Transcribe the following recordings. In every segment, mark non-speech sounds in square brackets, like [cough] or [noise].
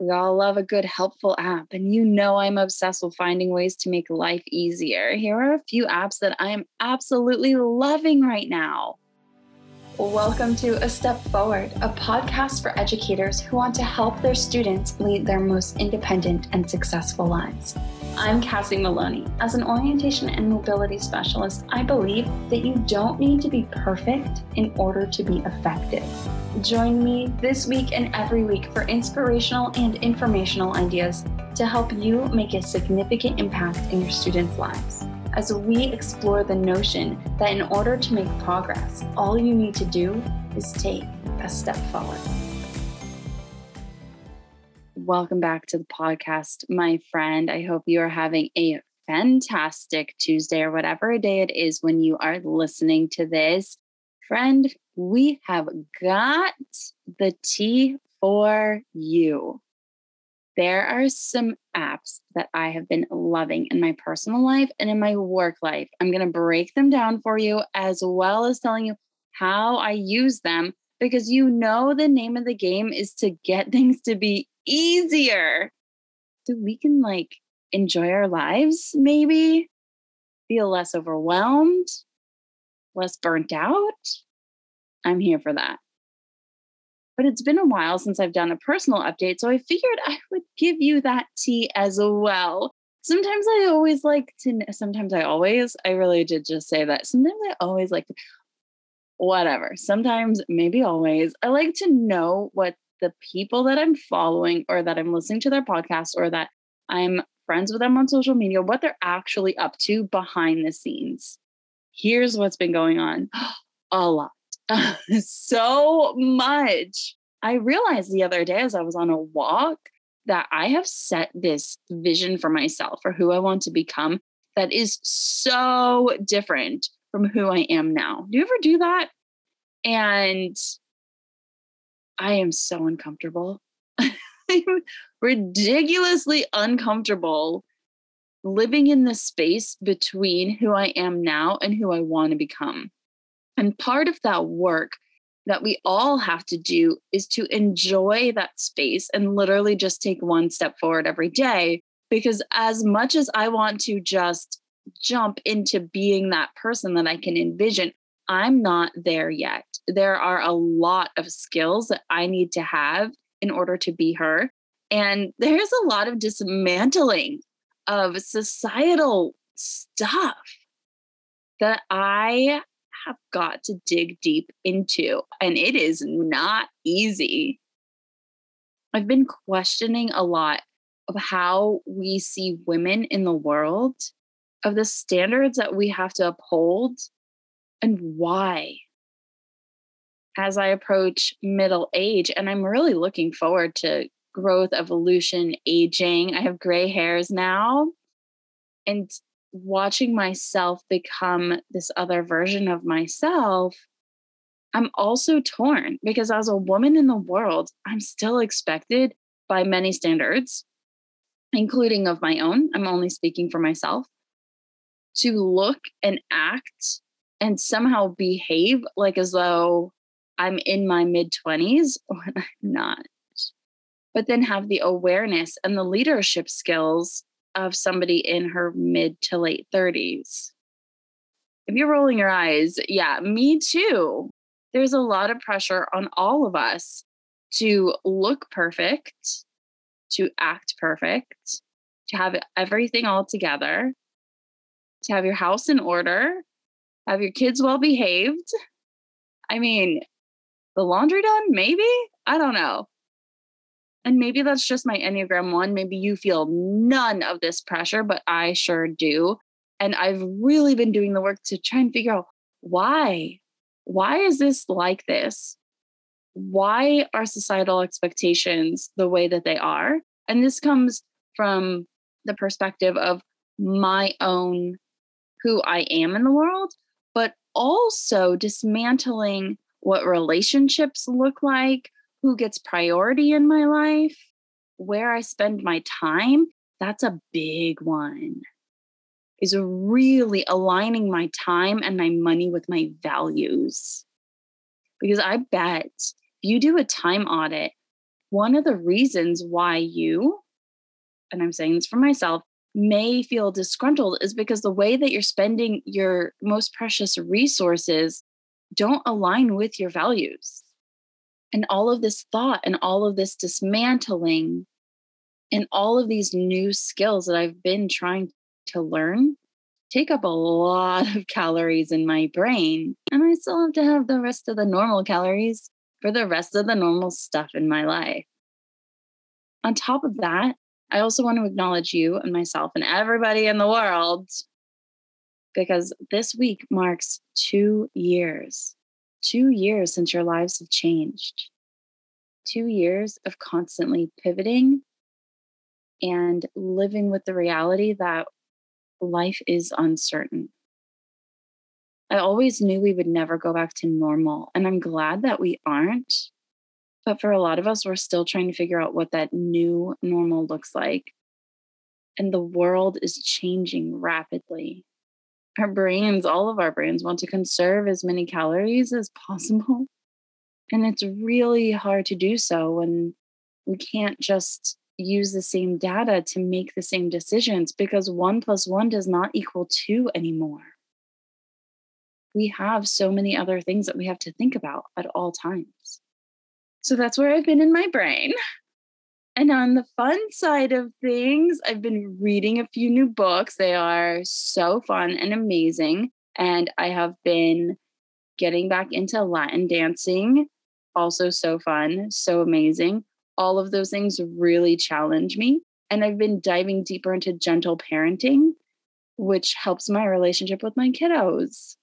We all love a good, helpful app, and you know I'm obsessed with finding ways to make life easier. Here are a few apps that I am absolutely loving right now. Welcome to A Step Forward, a podcast for educators who want to help their students lead their most independent and successful lives. I'm Cassie Maloney. As an orientation and mobility specialist, I believe that you don't need to be perfect in order to be effective. Join me this week and every week for inspirational and informational ideas to help you make a significant impact in your students' lives. As we explore the notion that in order to make progress, all you need to do is take a step forward. Welcome back to the podcast, my friend. I hope you are having a fantastic Tuesday or whatever day it is when you are listening to this. Friend, we have got the tea for you. There are some apps that I have been loving in my personal life and in my work life. I'm going to break them down for you as well as telling you how I use them because you know the name of the game is to get [laughs] things to be easier so we can like enjoy our lives, maybe feel less overwhelmed, less burnt out, I'm here for that. But it's been a while since I've done a personal update, so I figured I would give you that tea as well. Sometimes I always like to, sometimes I always, I really did just say that. Sometimes I always like to, whatever. Sometimes, maybe always, I like to know what the people that I'm following or that I'm listening to their podcast or that I'm friends with them on social media, what they're actually up to behind the scenes. Here's what's been going on [gasps] a lot. [laughs] so much. I realized the other day as I was on a walk that I have set this vision for myself for who I want to become that is so different from who I am now. Do you ever do that? And I am so uncomfortable. [laughs] I'm ridiculously uncomfortable living in the space between who I am now and who I want to become. And part of that work that we all have to do is to enjoy that space and literally just take one step forward every day. Because as much as I want to just jump into being that person that I can envision, I'm not there yet. There are a lot of skills that I need to have in order to be her. And there's a lot of dismantling of societal stuff that I have got to dig deep into, and it is not easy. I've been questioning a lot of how we see women in the world, of the standards that we have to uphold, and why. As I approach middle age, and I'm really looking forward to growth, evolution, aging. I have gray hairs now. And watching myself become this other version of myself, I'm also torn because as a woman in the world, I'm still expected by many standards, including of my own. I'm only speaking for myself to look and act and somehow behave like as though I'm in my mid 20s when I'm not. But then have the awareness and the leadership skills of somebody in her mid to late 30s. If you're rolling your eyes, yeah, me too. There's a lot of pressure on all of us to look perfect, to act perfect, to have everything all together, to have your house in order, have your kids well behaved. I mean, the laundry done, maybe? I don't know. And maybe that's just my Enneagram one. Maybe you feel none of this pressure, but I sure do. And I've really been doing the work to try and figure out why. Why is this like this? Why are societal expectations the way that they are? And this comes from the perspective of my own who I am in the world, but also dismantling what relationships look like, who gets priority in my life, where I spend my time, that's a big one. Is really aligning my time and my money with my values. Because I bet if you do a time audit one of the reasons why you, and I'm saying this for myself, may feel disgruntled is because the way that you're spending your most precious resources don't align with your values. And all of this thought and all of this dismantling and all of these new skills that I've been trying to learn take up a lot of calories in my brain. And I still have to have the rest of the normal calories for the rest of the normal stuff in my life. On top of that, I also want to acknowledge you and myself and everybody in the world because this week marks two years, two years since your lives have changed, two years of constantly pivoting and living with the reality that life is uncertain. I always knew we would never go back to normal, and I'm glad that we aren't. But for a lot of us, we're still trying to figure out what that new normal looks like. And the world is changing rapidly. Our brains, all of our brains, want to conserve as many calories as possible. And it's really hard to do so when we can't just use the same data to make the same decisions because one plus one does not equal two anymore. We have so many other things that we have to think about at all times. So that's where I've been in my brain. [laughs] And on the fun side of things, I've been reading a few new books. They are so fun and amazing. And I have been getting back into Latin dancing, also so fun, so amazing all of those things really challenge me. And I've been diving deeper into gentle parenting, which helps my relationship with my kiddos.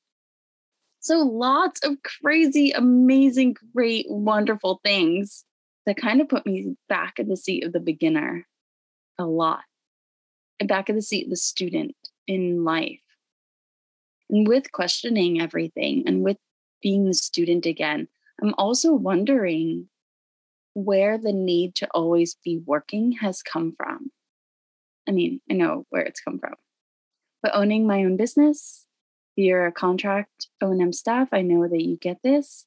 So, lots of crazy, amazing, great, wonderful things that kind of put me back in the seat of the beginner a lot, and back in the seat of the student in life. And with questioning everything and with being the student again, I'm also wondering where the need to always be working has come from. I mean, I know where it's come from. But owning my own business, you're a contract O&M staff, I know that you get this.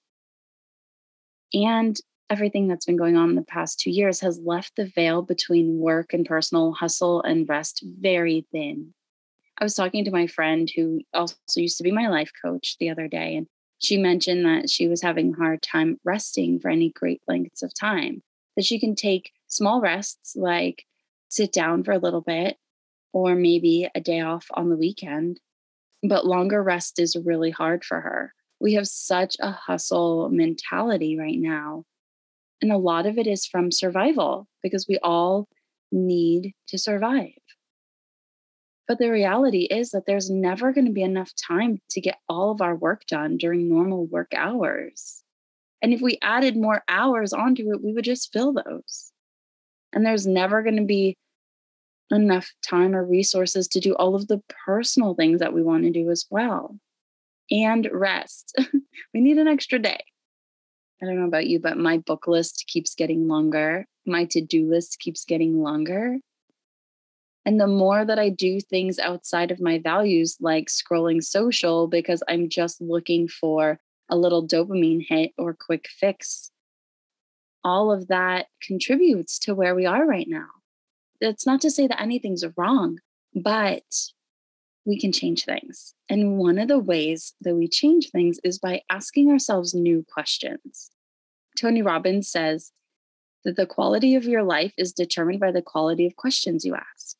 And everything that's been going on in the past two years has left the veil between work and personal hustle and rest very thin. I was talking to my friend who also used to be my life coach the other day, and she mentioned that she was having a hard time resting for any great lengths of time, that she can take small rests like sit down for a little bit or maybe a day off on the weekend. But longer rest is really hard for her. We have such a hustle mentality right now. And a lot of it is from survival because we all need to survive. But the reality is that there's never going to be enough time to get all of our work done during normal work hours. And if we added more hours onto it, we would just fill those. And there's never going to be enough time or resources to do all of the personal things that we want to do as well. And rest. [laughs] we need an extra day. I don't know about you, but my book list keeps getting longer. My to do list keeps getting longer. And the more that I do things outside of my values, like scrolling social, because I'm just looking for a little dopamine hit or quick fix, all of that contributes to where we are right now. It's not to say that anything's wrong, but we can change things. And one of the ways that we change things is by asking ourselves new questions. Tony Robbins says that the quality of your life is determined by the quality of questions you ask.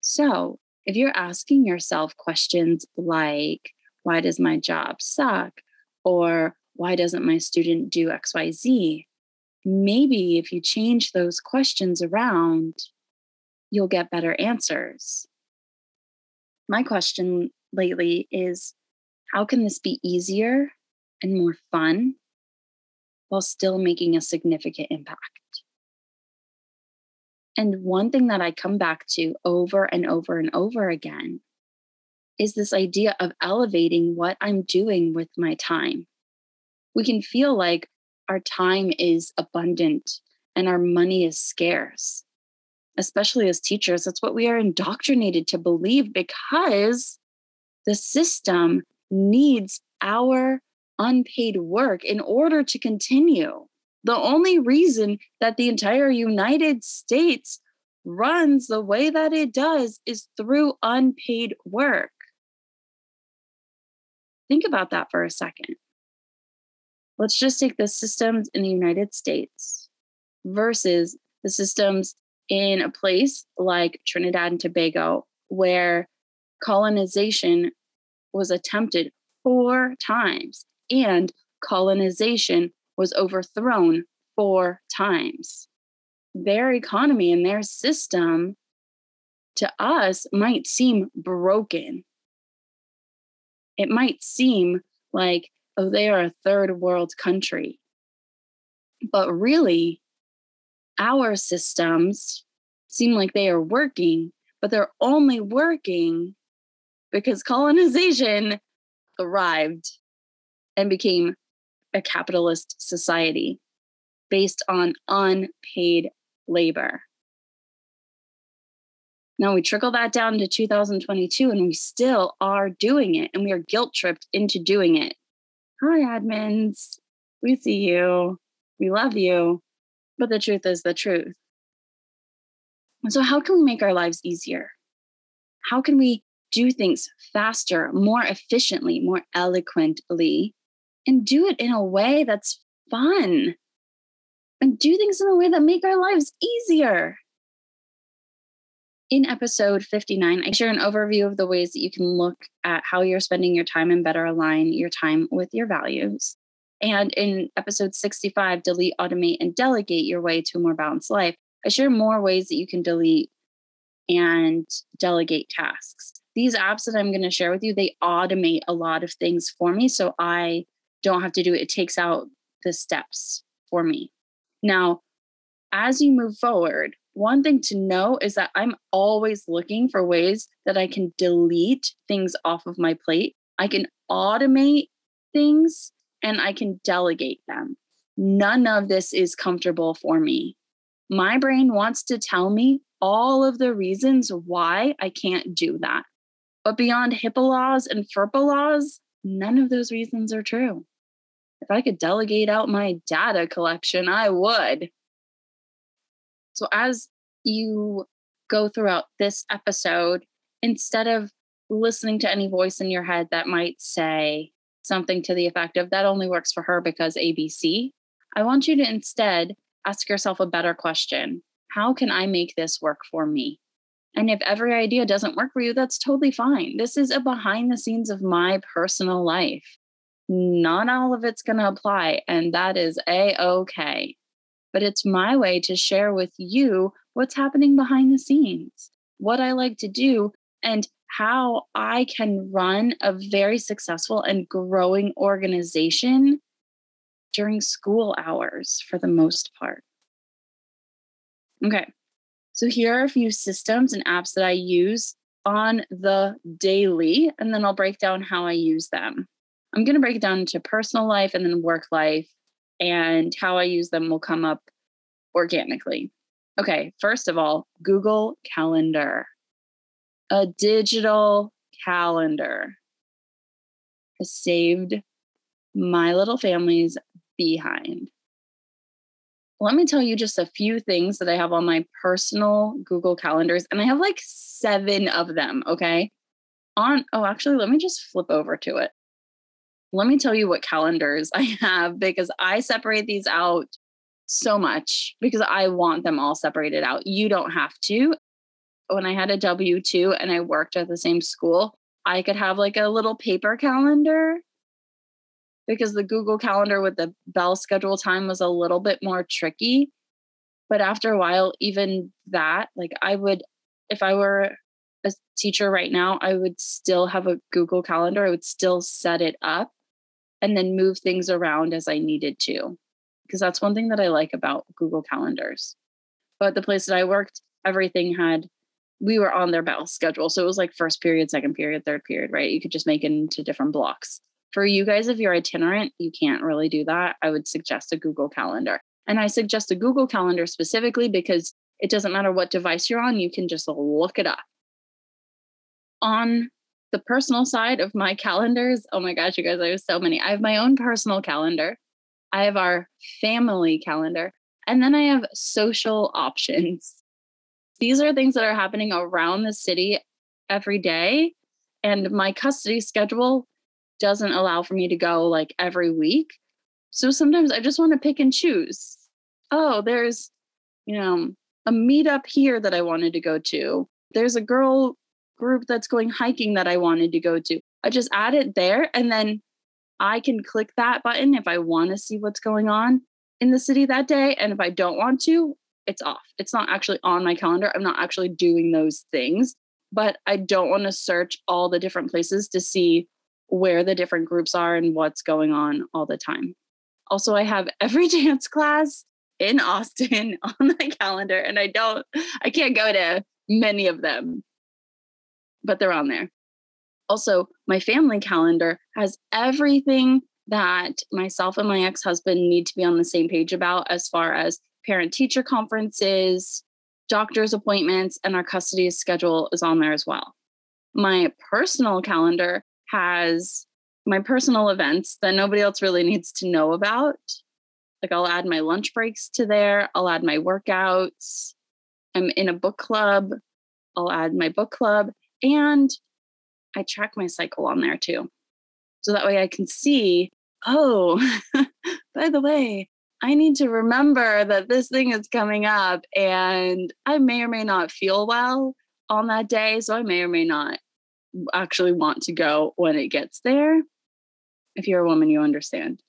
So if you're asking yourself questions like, why does my job suck? Or why doesn't my student do XYZ? Maybe if you change those questions around, you'll get better answers. My question lately is how can this be easier and more fun while still making a significant impact? And one thing that I come back to over and over and over again is this idea of elevating what I'm doing with my time. We can feel like our time is abundant and our money is scarce, especially as teachers. That's what we are indoctrinated to believe because the system needs our unpaid work in order to continue. The only reason that the entire United States runs the way that it does is through unpaid work. Think about that for a second. Let's just take the systems in the United States versus the systems in a place like Trinidad and Tobago, where colonization was attempted four times and colonization was overthrown four times. Their economy and their system to us might seem broken. It might seem like, oh, they are a third world country. But really, our systems seem like they are working, but they're only working because colonization arrived and became a capitalist society based on unpaid labor. Now we trickle that down to 2022 and we still are doing it and we are guilt tripped into doing it. Hi, admins. We see you. We love you. But the truth is the truth. So, how can we make our lives easier? How can we do things faster, more efficiently, more eloquently, and do it in a way that's fun? And do things in a way that make our lives easier. In episode 59, I share an overview of the ways that you can look at how you're spending your time and better align your time with your values. And in episode 65, delete, automate, and delegate your way to a more balanced life, I share more ways that you can delete and delegate tasks. These apps that I'm going to share with you, they automate a lot of things for me. So I don't have to do it. It takes out the steps for me. Now, as you move forward, one thing to know is that I'm always looking for ways that I can delete things off of my plate. I can automate things and I can delegate them. None of this is comfortable for me. My brain wants to tell me all of the reasons why I can't do that. But beyond HIPAA laws and FERPA laws, none of those reasons are true. If I could delegate out my data collection, I would. So, as you go throughout this episode, instead of listening to any voice in your head that might say, something to the effect of that only works for her because ABC. I want you to instead ask yourself a better question How can I make this work for me? And if every idea doesn't work for you, that's totally fine. This is a behind the scenes of my personal life. Not all of it's going to apply, and that is a okay. But it's my way to share with you what's happening behind the scenes, what I like to do, and how I can run a very successful and growing organization during school hours for the most part. Okay, so here are a few systems and apps that I use on the daily, and then I'll break down how I use them. I'm going to break it down into personal life and then work life, and how I use them will come up organically. Okay, first of all, Google Calendar a digital calendar has saved my little family's behind. Let me tell you just a few things that I have on my personal Google calendars, and I have like seven of them. Okay. On, oh, actually, let me just flip over to it. Let me tell you what calendars [laughs] I have because I separate these out so much because I want them all separated out. You don't have to when I had a W 2 and I worked at the same school, I could have like a little paper calendar because the Google Calendar with the bell schedule time was a little bit more tricky. But after a while, even that, like I would, if I were a teacher right now, I would still have a Google Calendar. I would still set it up and then move things around as I needed to. Because that's one thing that I like about Google Calendars. But the place that I worked, everything had we were on their bell schedule. So it was like first period, second period, third period, right? You could just make it into different blocks. For you guys, if you're itinerant, you can't really do that. I would suggest a Google Calendar. And I suggest a Google Calendar specifically because it doesn't matter what device you're on, you can just look it up. On the personal side of my [laughs] calendars, oh my gosh, you guys, I have so many. I have my own personal calendar. I have our family calendar, and then I have social options. These are things that are happening around the city every day. And my custody schedule doesn't allow for me to go like every week. So sometimes I just want to pick and choose. Oh, there's, you know, a meetup here that I wanted to go to. There's a girl group that's going hiking that I wanted to go to. I just add it there and then I can click that button if I want to see what's going on in the city that day. And if I don't want to, it's off. It's not actually on my calendar. I'm not actually doing those things, but I don't want to search all the different places to see where the different groups are and what's going on all the time. Also, I have [laughs] every dance class in Austin [laughs] on my calendar, and I don't, I can't go to many of them, but they're on there. Also, my family calendar has everything that myself and my ex husband need to be on the same page about as far as parent teacher conferences, doctor's appointments, and our custody schedule is on there as well. My personal calendar has my personal events that nobody else really [laughs] needs to know about. Like I'll add my lunch breaks to there, I'll add my workouts. I'm in a book club, I'll add my book club, and I track my cycle on there too. So that way I can see, oh, [laughs] by the way, I need to remember that this thing is coming up and I may or may not feel well on that day. So I may or may not actually want to go when it gets there. If you're a woman, you understand.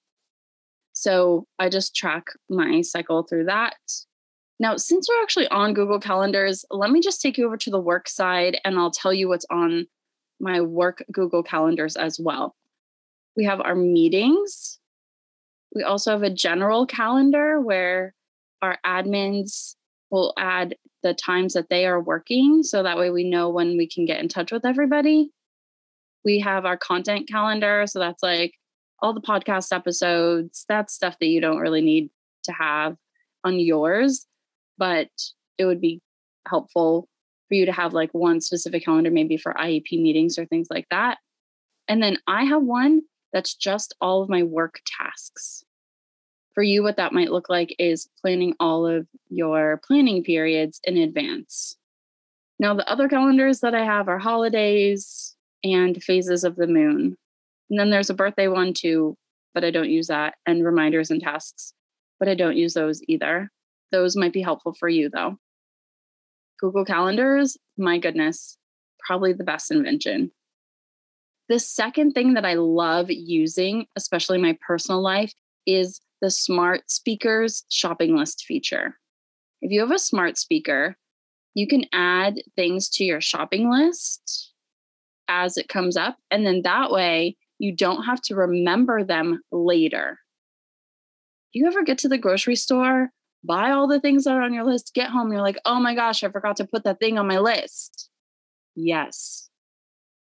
So I just track my cycle through that. Now, since we're actually on Google Calendars, let me just take you over to the work side and I'll tell you what's on my work Google Calendars as well. We have our meetings. We also have a general calendar where our admins will add the times that they are working. So that way we know when we can get in touch with everybody. We have our content calendar. So that's like all the podcast episodes. That's stuff that you don't really need to have on yours, but it would be helpful for you to have like one specific calendar, maybe for IEP meetings or things like that. And then I have one that's just all of my work tasks. For you, what that might look like is planning all of your planning periods in advance. Now, the other calendars that I have are holidays and phases of the moon. And then there's a birthday one too, but I don't use that, and reminders and tasks, but I don't use those either. Those might be helpful for you though. Google Calendars, my goodness, probably the best invention. The second thing that I love using, especially my personal life, is the smart speakers shopping list feature. If you have a smart speaker, you can add things to your shopping list as it comes up. And then that way you don't have to remember them later. Do you ever get to the grocery store, buy all the things that are on your list, get home, you're like, oh my gosh, I forgot to put that thing on my list? Yes,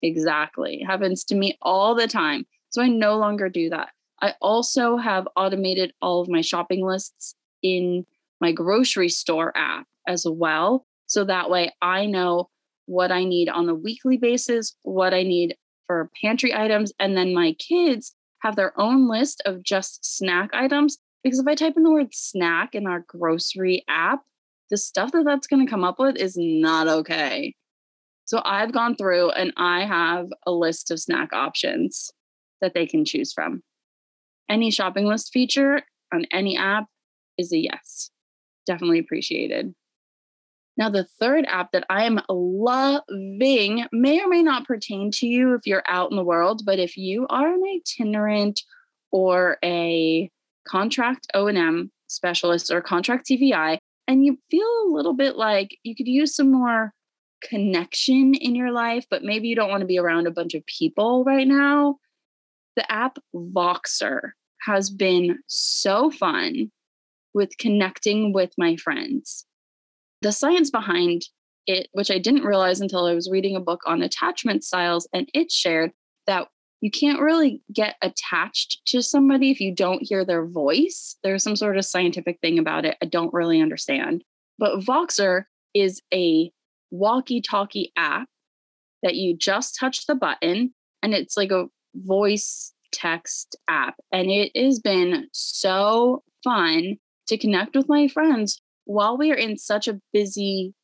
exactly. It happens to me all the time. So I no longer do that. I also have automated all of my shopping lists in my grocery store app as well. So that way I know what I need on a weekly basis, what I need for pantry items. And then my kids have their own list of just snack items. Because if I type in the word snack in our grocery app, the stuff that that's going to come up with is not okay. So I've gone through and I have a list of snack options that they can choose from any shopping list feature on any app is a yes. Definitely appreciated. Now, the third app that I am loving may or may not pertain to you if you're out in the world, but if you are an itinerant or a contract O&M specialist or contract TVI, and you feel a little bit like you could use some more connection in your life, but maybe you don't want to be around a bunch of people right now, the app Voxer has been so fun with connecting with my friends. The science behind it, which I didn't realize until I was reading a book on attachment styles, and it shared that you can't really get attached to somebody if you don't hear their voice. There's some sort of scientific thing about it I don't really understand. But Voxer is a walkie talkie app that you just touch the button and it's like a voice text app. And it has been so fun to connect with my friends while we are in such a busy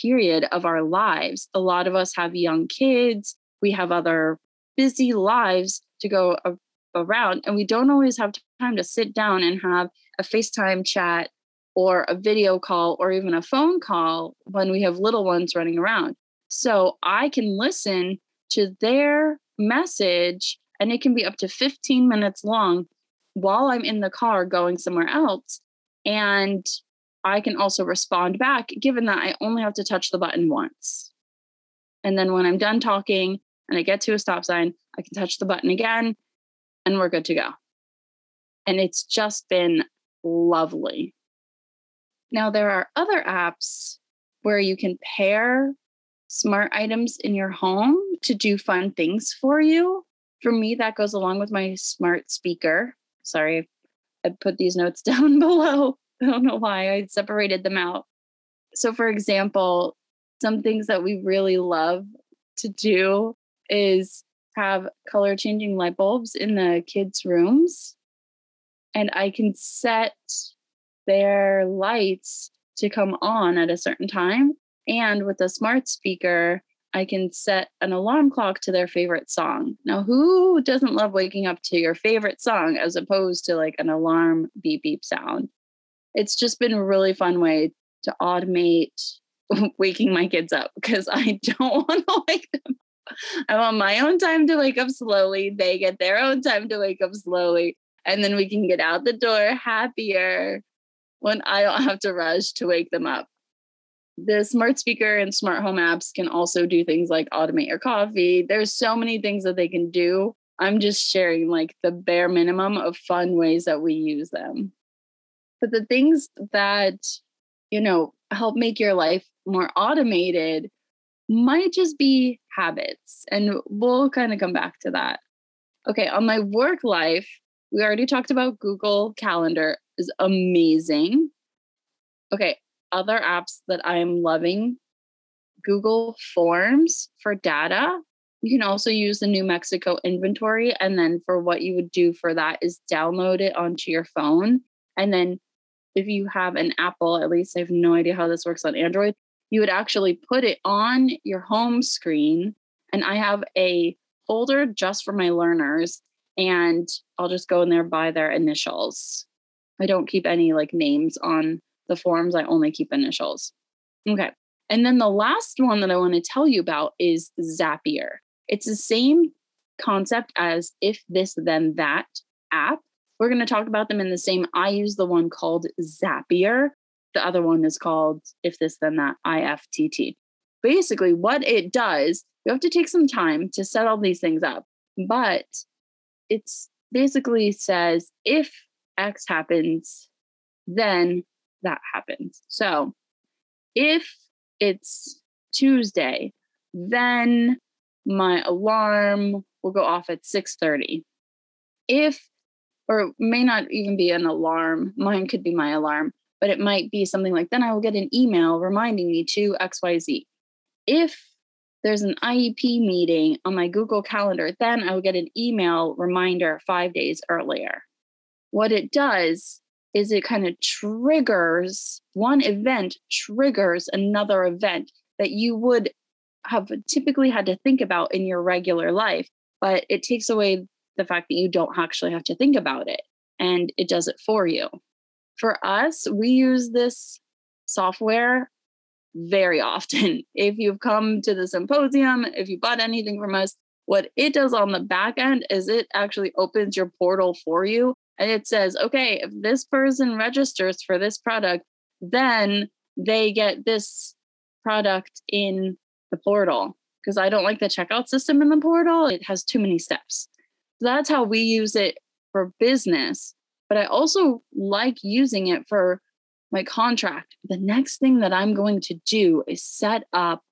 period of our lives. A lot of us have young kids, we have other busy lives to go around, and we don't always have time to sit down and have a FaceTime chat or a video call or even a phone call when we have little ones running around. So I can listen to their message, and it can be up to 15 minutes long while I'm in the car going somewhere else. And I can also respond back, given that I only have to touch the button once. And then when I'm done talking and I get to a stop sign, I can touch the button again and we're good to go. And it's just been lovely. Now, there are other apps where you can pair smart items in your home to do fun things for you. For me, that goes along with my smart speaker. Sorry, I put these notes [laughs] down below. I don't know why I separated them out. So, for example, some things that we really love to do is have color changing light bulbs in the kids' rooms. And I can set their lights to come on at a certain time. And with a smart speaker, I can set an alarm clock to their favorite song. Now, who doesn't love waking up to your favorite song as opposed to like an alarm beep beep sound? It's just been a really fun way to automate [laughs] waking my kids up because I [laughs] don't want to wake them I want my own time to wake up slowly. They get their own time to wake up slowly. And then we can get out the door happier when I don't have to rush to wake them up. The smart speaker and smart home apps can also do things like automate your coffee. There's so many things that they can do. I'm just sharing like the bare minimum of fun ways that we use them. But the things that, you know, help make your life more automated might just be habits. And we'll kind of come back to that. Okay, on my work life, we already talked about Google Calendar is amazing. Okay, other apps that I'm loving Google Forms for data. You can also use the New Mexico inventory. And then for what you would do for that is download it onto your phone. And then if you have an Apple, at least I have no idea how this works on Android, you would actually put it on your home screen. And I have a folder just for my learners, and I'll just go in there by their initials. I don't keep any like names on the forms, I only keep initials. Okay. And then the last one that I want to tell you about is Zapier. It's the same concept as If This Then That app. We're going to talk about them in the same. I use the one called Zapier. The other one is called If This Then That IFTT. Basically, what it does, you have to take some time to set all these things up, but it's basically says if X happens, then that happens. So if it's Tuesday, then my alarm will go off at 6:30. If or may not even be an alarm, mine could be my alarm but it might be something like then I will get an email reminding me to XYZ. If there's an IEP meeting on my Google Calendar, then I will get an email reminder five days earlier. What it does is it kind of triggers one event, triggers another event that you would have typically had to think about in your regular life, but it takes away the fact that you don't actually have to think about it and it does it for you for us, we use this software very often. [laughs] If you've come to the symposium, if you bought anything from us, what it does on the back end is it actually opens your portal for you and it says, okay, if this person registers for this product, then they get this product in the portal. Because I don't like the checkout system in the portal, it has too many steps. So that's how we use it for business but I also like using it for my contract. The next thing that I'm going to do is set up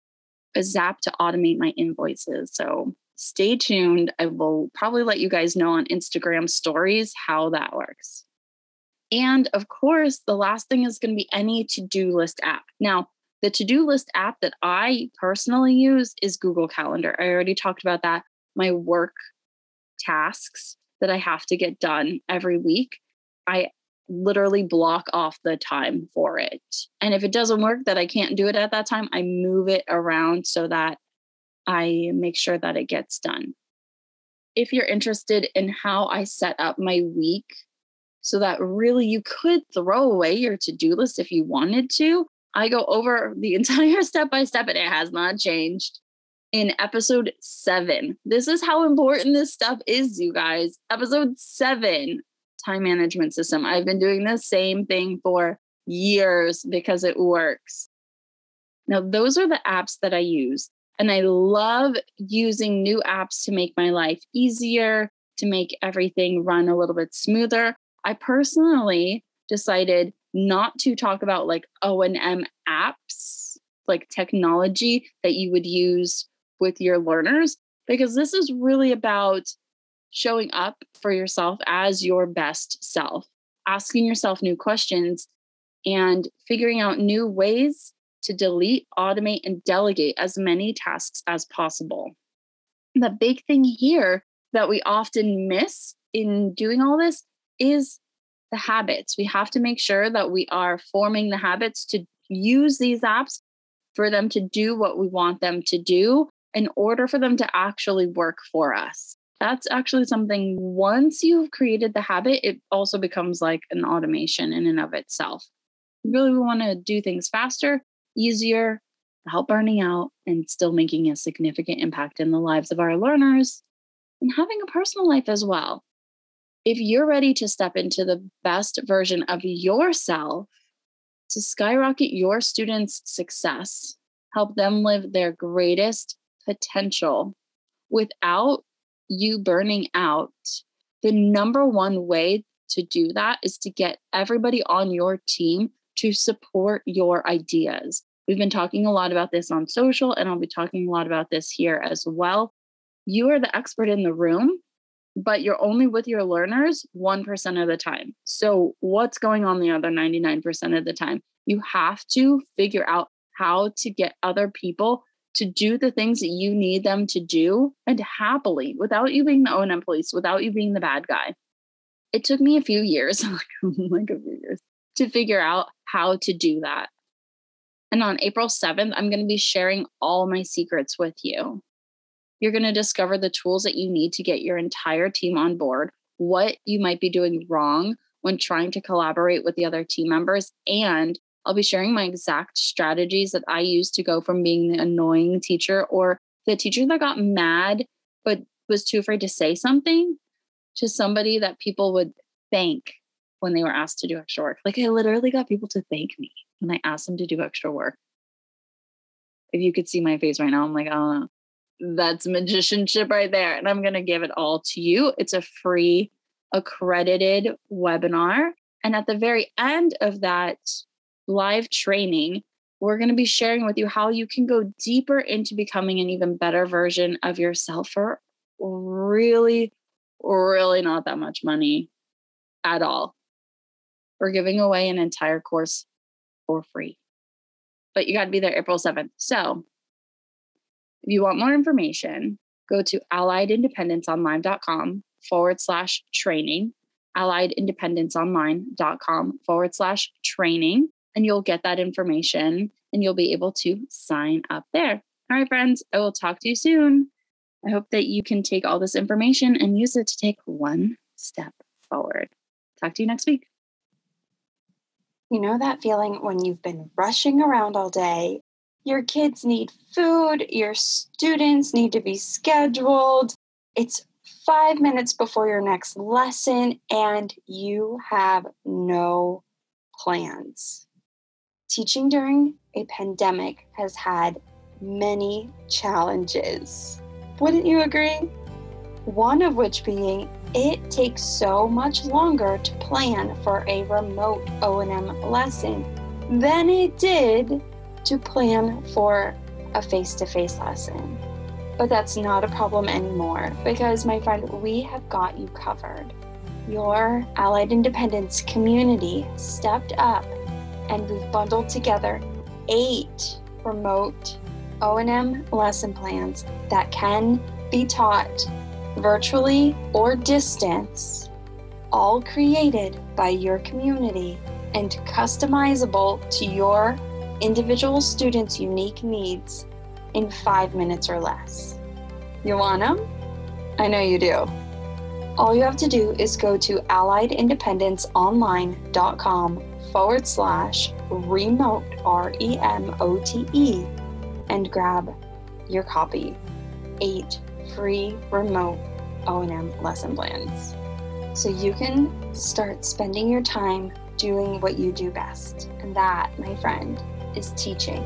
a Zap to automate my invoices. So stay tuned. I will probably let you guys know on Instagram stories how that works. And of course, the last thing is going to be any to do list app. Now, the to do list app that I personally use is Google Calendar. I already talked about that. My work tasks that I have to get done every week, I literally block off the time for it. And if it doesn't work that I can't do it at that time, I move it around so that I make sure that it gets done. If you're interested in how I set up my week so that really you could throw away your to do list if you wanted to, I go over the [laughs] entire step by step and it has not changed in episode seven. This is how important this stuff is, you guys. Episode seven time management system. I've been doing the same thing for years because it works. Now, those are the apps that I use. And I love using new apps to make my life easier, to make everything run a little bit smoother. I personally decided not to talk about like O&M apps, like technology that you would use with your learners because this is really about showing up for yourself as your best self, asking yourself new questions and figuring out new ways to delete, automate, and delegate as many tasks as possible. The big thing here that we often miss in doing all this is the habits. We have to make sure that we are forming the habits to use these apps for them to do what we want them to do in order for them to actually work for us. That's actually something once you've created the habit, it also becomes like an automation in and of itself. really, we want to do things faster, easier, without burning out, and still making a significant impact in the lives of our learners and having a personal life as well. If you're ready to step into the best version of yourself to skyrocket your students' success, help them live their greatest potential without you burning out, the number one way to do that is to get everybody on your team to support your ideas. We've been talking a lot about this on social, and I'll be talking a lot about this here as well. You are the expert in the room, but you're only with your learners 1% of the time. So, what's going on the other 99% of the time? You have to figure out how to get other people to do the things that you need them to do and happily without you being the O&M police, without you being the bad guy. It took me a few years, [laughs] like a few years, to figure out how to do that. And on April 7th, I'm going to be sharing all my secrets with you. You're going to discover the tools that you need to get your entire team on board, what you might be doing wrong when trying to collaborate with the other team members, and I'll be sharing my exact strategies that I use to go from being the annoying teacher or the teacher that got mad but was too afraid to say something to somebody that people would thank when they were asked to do extra work. Like I literally got people to thank me when I asked them to do extra work. If you could see my face right now, I'm like, oh, that's magicianship right there. And I'm going to give it all to you. It's a free accredited webinar. And at the very end of that live training, we're going to be sharing with you how you can go deeper into becoming an even better version of yourself for really, really not that much money at all. We're giving away an entire course for free. But you got to be there April 7th. So if you want more information, go to alliedindependenceonline.com forward slash training, alliedindependenceonline.com forward slash training and you'll get that information and you'll be able to sign up there. All right, friends, I will talk to you soon. I hope that you can take all this information and use it to take one step forward. Talk to you next week. You know that feeling when you've been rushing around all day? Your kids need food, your students need to be scheduled. It's five minutes before your next lesson, and you have no plans. Teaching during a pandemic has had many challenges. Wouldn't you agree? One of which being it takes so much longer to plan for a remote O&M lesson than it did to plan for a face-to-face lesson. But that's not a problem anymore because my friend, we have got you covered. Your Allied Independence community stepped up and we've bundled together eight remote O&M lesson plans that can be taught virtually or distance, all created by your community and customizable to your individual students' unique needs in five minutes or less. You want them? I know you do. All you have to do is go to alliedindependenceonline.com forward slash remote, R E M O T E, and grab your copy. Eight free remote O&M lesson plans. So you can start spending your time doing what you do best. And that, my friend, is teaching.